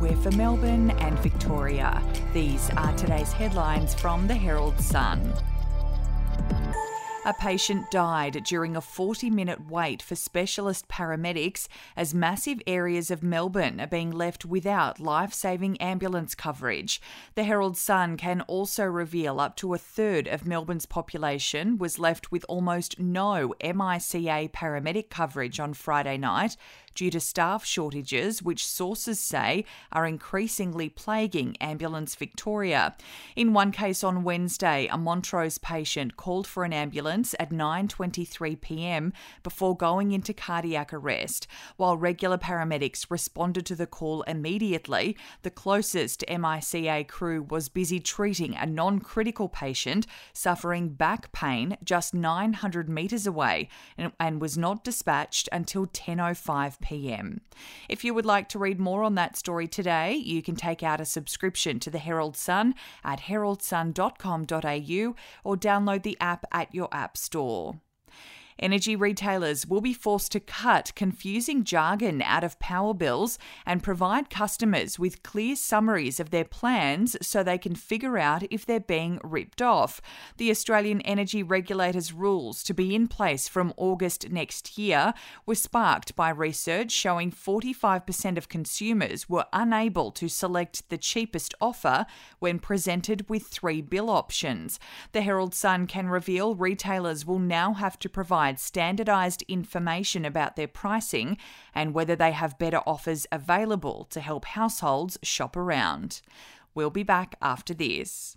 We're for Melbourne and Victoria. These are today's headlines from the Herald Sun. A patient died during a 40 minute wait for specialist paramedics as massive areas of Melbourne are being left without life saving ambulance coverage. The Herald Sun can also reveal up to a third of Melbourne's population was left with almost no MICA paramedic coverage on Friday night due to staff shortages, which sources say are increasingly plaguing Ambulance Victoria. In one case on Wednesday, a Montrose patient called for an ambulance at 9:23 p.m. before going into cardiac arrest. While regular paramedics responded to the call immediately, the closest MICA crew was busy treating a non-critical patient suffering back pain just 900 metres away and, was not dispatched until 10:05 pm. If you would like to read more on that story today, you can take out a subscription to the Herald Sun at heraldsun.com.au or download the app at your app store. Energy retailers will be forced to cut confusing jargon out of power bills and provide customers with clear summaries of their plans so they can figure out if they're being ripped off. The Australian Energy Regulator's rules to be in place from August next year were sparked by research showing 45% of consumers were unable to select the cheapest offer when presented with three bill options. The Herald Sun can reveal retailers will now have to provide provide standardised information about their pricing and whether they have better offers available to help households shop around. We'll be back after this.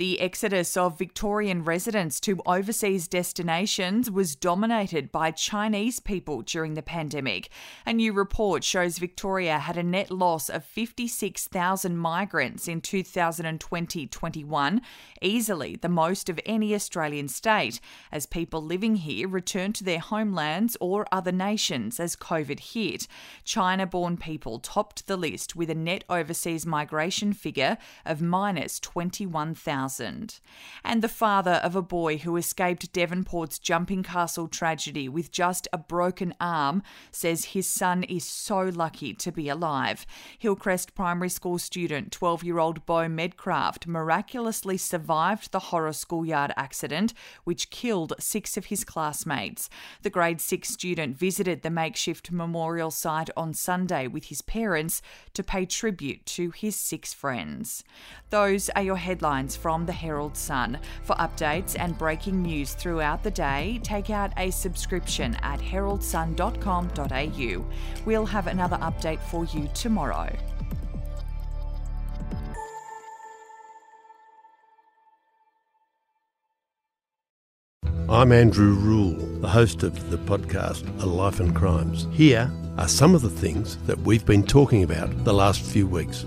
The exodus of Victorian residents to overseas destinations was dominated by Chinese people during the pandemic. A new report shows Victoria had a net loss of 56,000 migrants in 2020 21, easily the most of any Australian state, as people living here returned to their homelands or other nations as COVID hit. China born people topped the list with a net overseas migration figure of minus 21,000 and the father of a boy who escaped Devonport's jumping castle tragedy with just a broken arm says his son is so lucky to be alive. Hillcrest Primary School student 12 year old Bo Medcraft miraculously survived the horror schoolyard accident, which killed six of his classmates. The grade 6 student visited the makeshift memorial site on Sunday with his parents to pay tribute to his six friends. Those are your headlines from the Herald Sun. For updates and breaking news throughout the day, take out a subscription at heraldsun.com.au. We'll have another update for you tomorrow. I'm Andrew Rule, the host of the podcast A Life and Crimes. Here are some of the things that we've been talking about the last few weeks.